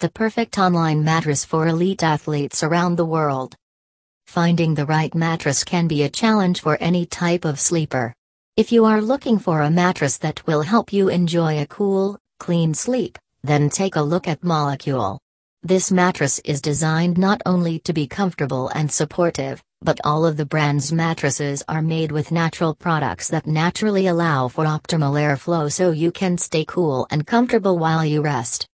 the perfect online mattress for elite athletes around the world. Finding the right mattress can be a challenge for any type of sleeper. If you are looking for a mattress that will help you enjoy a cool, clean sleep, then take a look at Molecule. This mattress is designed not only to be comfortable and supportive, but all of the brand's mattresses are made with natural products that naturally allow for optimal airflow so you can stay cool and comfortable while you rest.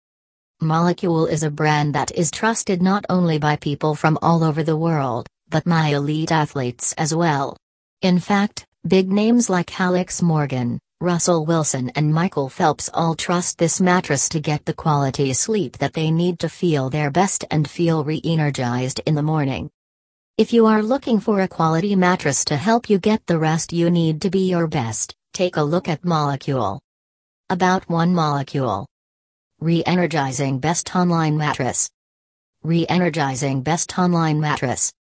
Molecule is a brand that is trusted not only by people from all over the world, but my elite athletes as well. In fact, big names like Alex Morgan, Russell Wilson and Michael Phelps all trust this mattress to get the quality sleep that they need to feel their best and feel re-energized in the morning. If you are looking for a quality mattress to help you get the rest you need to be your best, take a look at Molecule. About One Molecule. Re-energizing best online mattress. Re-energizing best online mattress.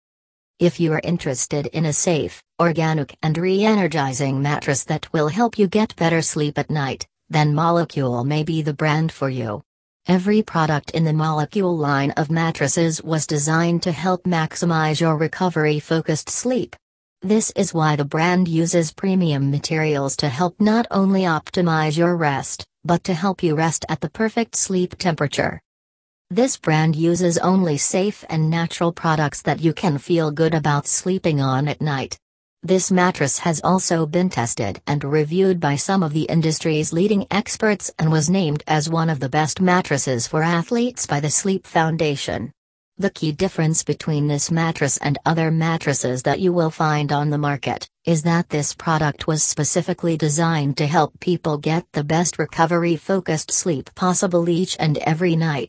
If you are interested in a safe, organic and re-energizing mattress that will help you get better sleep at night, then Molecule may be the brand for you. Every product in the Molecule line of mattresses was designed to help maximize your recovery-focused sleep. This is why the brand uses premium materials to help not only optimize your rest, but to help you rest at the perfect sleep temperature. This brand uses only safe and natural products that you can feel good about sleeping on at night. This mattress has also been tested and reviewed by some of the industry's leading experts and was named as one of the best mattresses for athletes by the Sleep Foundation. The key difference between this mattress and other mattresses that you will find on the market is that this product was specifically designed to help people get the best recovery focused sleep possible each and every night.